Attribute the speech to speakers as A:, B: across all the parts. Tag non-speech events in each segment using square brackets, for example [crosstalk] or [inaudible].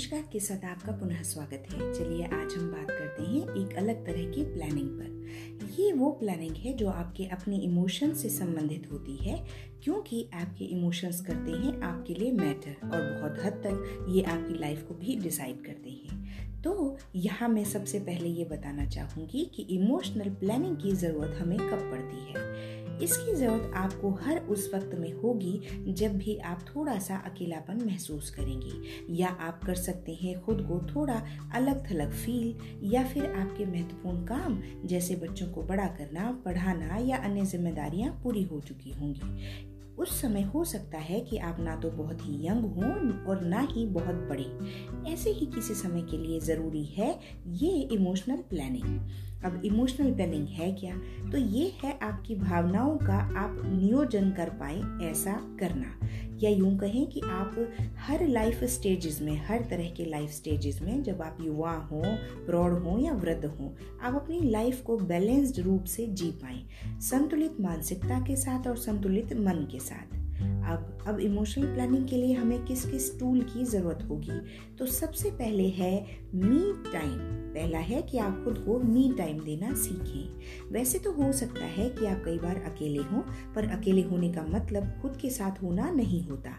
A: नमस्कार के साथ आपका पुनः स्वागत है? चलिए आज हम बात करते हैं एक अलग तरह की प्लानिंग पर। ये वो प्लानिंग है जो आपके अपने इमोशन से संबंधित होती है, क्योंकि आपके इमोशंस करते हैं, आपके लिए मैटर और बहुत हद तक ये आपकी लाइफ को भी डिसाइड करते हैं। तो यहाँ मैं सबसे पहले ये बताना चाहूँगी कि इमोशनल प्लानिंग की ज़रूरत हमें कब पड़ती है? इसकी ज़रूरत आपको हर उस वक्त में होगी जब भी आप थोड़ा सा अकेलापन महसूस करेंगे। या आप कर सकते हैं खुद को थोड़ा अलग थलग फील या फिर आपके महत्वपूर्ण काम, जैसे बच्चों को बड़ा करना, पढ़ाना, या अन्य जिम्मेदारियाँ पूरी हो चुकी होंगी। उस समय हो सकता है कि आप ना तो बहुत ही यंग हों और ना ही बहुत बड़े। ऐसे ही किसी समय के लिए ज़रूरी है ये इमोशनल प्लानिंग अब इमोशनल प्लानिंग है क्या? तो ये है आपकी भावनाओं का आप नियोजन कर पाए ऐसा करना। या यूँ कहें कि आप हर लाइफ स्टेजेस में, हर तरह के लाइफ स्टेजेस में जब आप युवा हों, प्रौढ़ हों या वृद्ध हों, आप अपनी लाइफ को बैलेंस्ड रूप से जी पाएँ। संतुलित मानसिकता के साथ और संतुलित मन के साथ। अब अब इमोशनल प्लानिंग के लिए हमें किस किस टूल की ज़रूरत होगी? तो सबसे पहले है मी टाइम पहला है कि आप खुद को मी टाइम देना सीखें। वैसे तो हो सकता है कि आप कई बार अकेले हों, पर अकेले होने का मतलब खुद के साथ होना नहीं होता।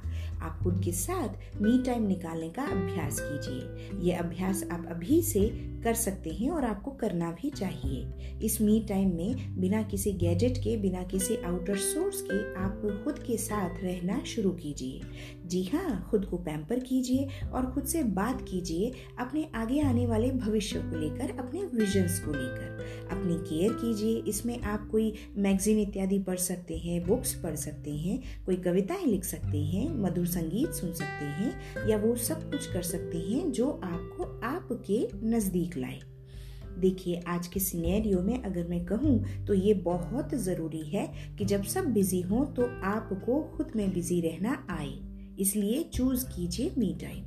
A: आप खुद के साथ मी टाइम निकालने का अभ्यास कीजिए। ये अभ्यास आप अभी से कर सकते हैं और आपको करना भी चाहिए। इस मी टाइम में बिना किसी गैजेट के, बिना किसी आउटर सोर्स के आप खुद के साथ रहना शुरू कीजिए। जी हाँ खुद को पैम्पर कीजिए और खुद से बात कीजिए अपने आगे आने वाले भविष्य को लेकर, अपने विजन्स को लेकर। अपनी केयर कीजिए, इसमें आप कोई मैगजीन इत्यादि पढ़ सकते हैं बुक्स पढ़ सकते हैं, कोई कविताएँ लिख सकते हैं, मधुर संगीत सुन सकते हैं या वो सब कुछ कर सकते हैं जो आपको आपके नज़दीक लाए। देखिए, आज के सिनेरियो में अगर मैं कहूँ तो ये बहुत ज़रूरी है कि जब सब बिज़ी हों तो आपको खुद में बिज़ी रहना आए। इसलिए चूज़ कीजिए मी टाइम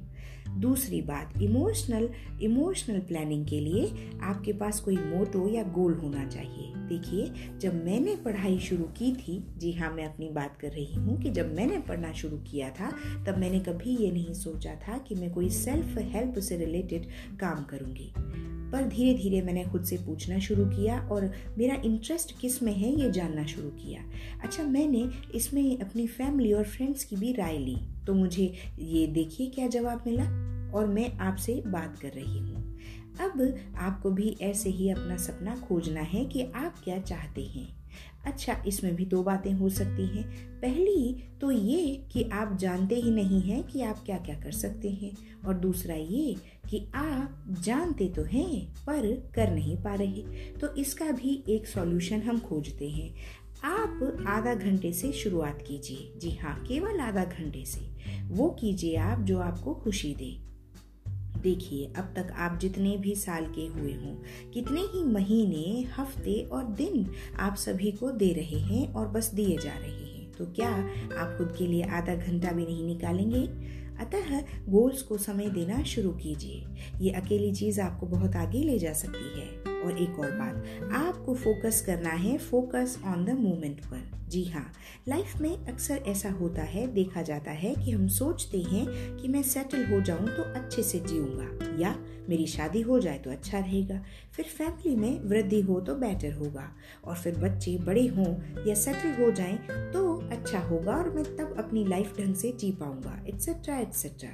A: दूसरी बात इमोशनल इमोशनल प्लानिंग के लिए आपके पास कोई मोटो या गोल होना चाहिए। देखिए, जब मैंने पढ़ाई शुरू की थी, जी हाँ मैं अपनी बात कर रही हूँ कि जब मैंने पढ़ना शुरू किया था, तब मैंने कभी ये नहीं सोचा था कि मैं कोई सेल्फ हेल्प से रिलेटेड काम करूँगी। पर धीरे धीरे मैंने खुद से पूछना शुरू किया और मेरा इंटरेस्ट किसमें है ये जानना शुरू किया। अच्छा मैंने इसमें अपनी फैमिली और फ्रेंड्स की भी राय ली तो मुझे ये देखिए क्या जवाब मिला और मैं आपसे बात कर रही हूँ। अब आपको भी ऐसे ही अपना सपना खोजना है कि आप क्या चाहते हैं। अच्छा इसमें भी दो बातें हो सकती हैं। पहली तो ये कि आप जानते ही नहीं हैं कि आप क्या क्या कर सकते हैं और दूसरा ये कि आप जानते तो हैं पर कर नहीं पा रहे। तो इसका भी एक सॉल्यूशन हम खोजते हैं। आप आधा घंटे से शुरुआत कीजिए। जी हाँ केवल आधा घंटे से। वो कीजिए आप जो आपको खुशी दे। देखिए, अब तक आप जितने भी साल के हुए हों, कितने ही महीने, हफ़्ते और दिन आप सभी को दे रहे हैं और बस दिए जा रहे हैं। तो क्या आप खुद के लिए आधा घंटा भी नहीं निकालेंगे? अतः गोल्स को समय देना शुरू कीजिए। ये अकेली चीज़ आपको बहुत आगे ले जा सकती है। और एक और बात, आपको फोकस करना है फोकस ऑन द मोमेंट पर। जी हाँ लाइफ में अक्सर ऐसा होता है, देखा जाता है कि हम सोचते हैं कि मैं सेटल हो जाऊँ तो अच्छे से जीऊँगा, या मेरी शादी हो जाए तो अच्छा रहेगा, फिर फैमिली में वृद्धि हो तो बेटर होगा, और फिर बच्चे बड़े हों या सेटल हो जाएँ तो अच्छा होगा, और मैं तब अपनी लाइफ ढंग से जी पाऊँगा एट्सेट्रा एट्सेट्रा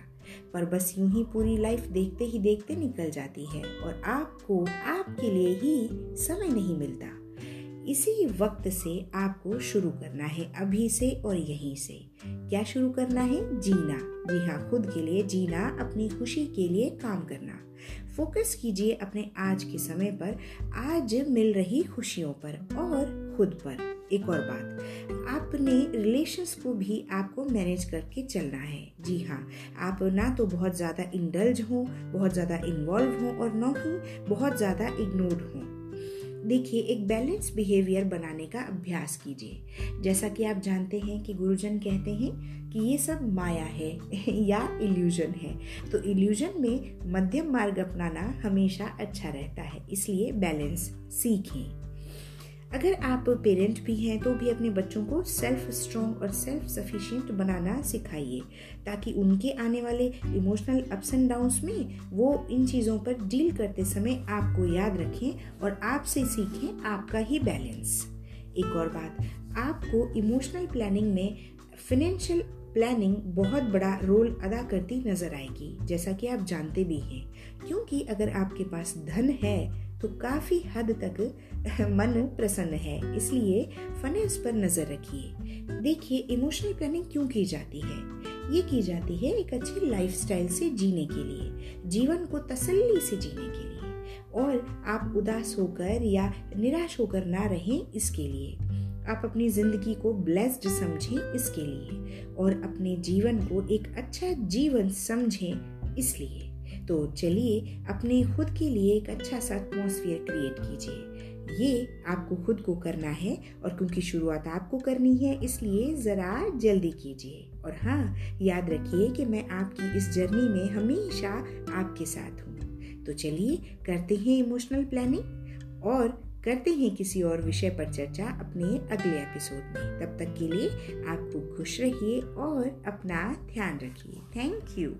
A: पर बस यूँ ही पूरी लाइफ देखते ही देखते निकल जाती है और आपको आपके लिए ही समय नहीं मिलता। इसी वक्त से आपको शुरू करना है अभी से और यहीं से। क्या शुरू करना है? जीना। जी हाँ खुद के लिए जीना, अपनी खुशी के लिए काम करना। फोकस कीजिए अपने आज के समय पर। आज मिल रही खुशियों पर और खुद पर। एक और बात। अपने रिलेशंस को भी आपको मैनेज करके चलना है। जी हाँ आप ना तो बहुत ज़्यादा इंडल्ज हो, बहुत ज़्यादा इन्वॉल्व हो और ना ही बहुत ज़्यादा इग्नोर्ड हो। देखिए, एक बैलेंस बिहेवियर बनाने का अभ्यास कीजिए। जैसा कि आप जानते हैं कि गुरुजन कहते हैं कि ये सब माया है [laughs] या इल्यूजन है। तो इल्यूजन में मध्यम मार्ग अपनाना हमेशा अच्छा रहता है, इसलिए बैलेंस सीखें। अगर आप पेरेंट भी हैं तो भी अपने बच्चों को सेल्फ स्ट्रॉन्ग और सेल्फ सफिशिएंट बनाना सिखाइए, ताकि उनके आने वाले इमोशनल अप्स एंड डाउन्स में वो इन चीज़ों पर डील करते समय आपको याद रखें और आपसे सीखें आपका ही बैलेंस एक और बात, आपको इमोशनल प्लानिंग में फिनेंशियल प्लानिंग बहुत बड़ा रोल अदा करती नज़र आएगी, जैसा कि आप जानते भी हैं, क्योंकि अगर आपके पास धन है तो काफ़ी हद तक मन प्रसन्न है। इसलिए फाइनेंस पर नज़र रखिए। देखिए इमोशनल प्लानिंग क्यों की जाती है? ये की जाती है एक अच्छी लाइफस्टाइल से जीने के लिए, जीवन को तसल्ली से जीने के लिए। और आप उदास होकर या निराश होकर ना रहें इसके लिए। आप अपनी ज़िंदगी को ब्लेस्ड समझें इसके लिए। और अपने जीवन को एक अच्छा जीवन समझें इसलिए। तो चलिए अपने खुद के लिए एक अच्छा सा एटमोसफियर क्रिएट कीजिए। ये आपको खुद को करना है और क्योंकि शुरुआत आपको करनी है, इसलिए ज़रा जल्दी कीजिए। और हाँ याद रखिए कि मैं आपकी इस जर्नी में हमेशा आपके साथ हूँ। तो चलिए करते हैं इमोशनल प्लानिंग और करते हैं किसी और विषय पर चर्चा अपने अगले एपिसोड में। तब तक के लिए आप खुश रहिए और अपना ध्यान रखिए। Thank you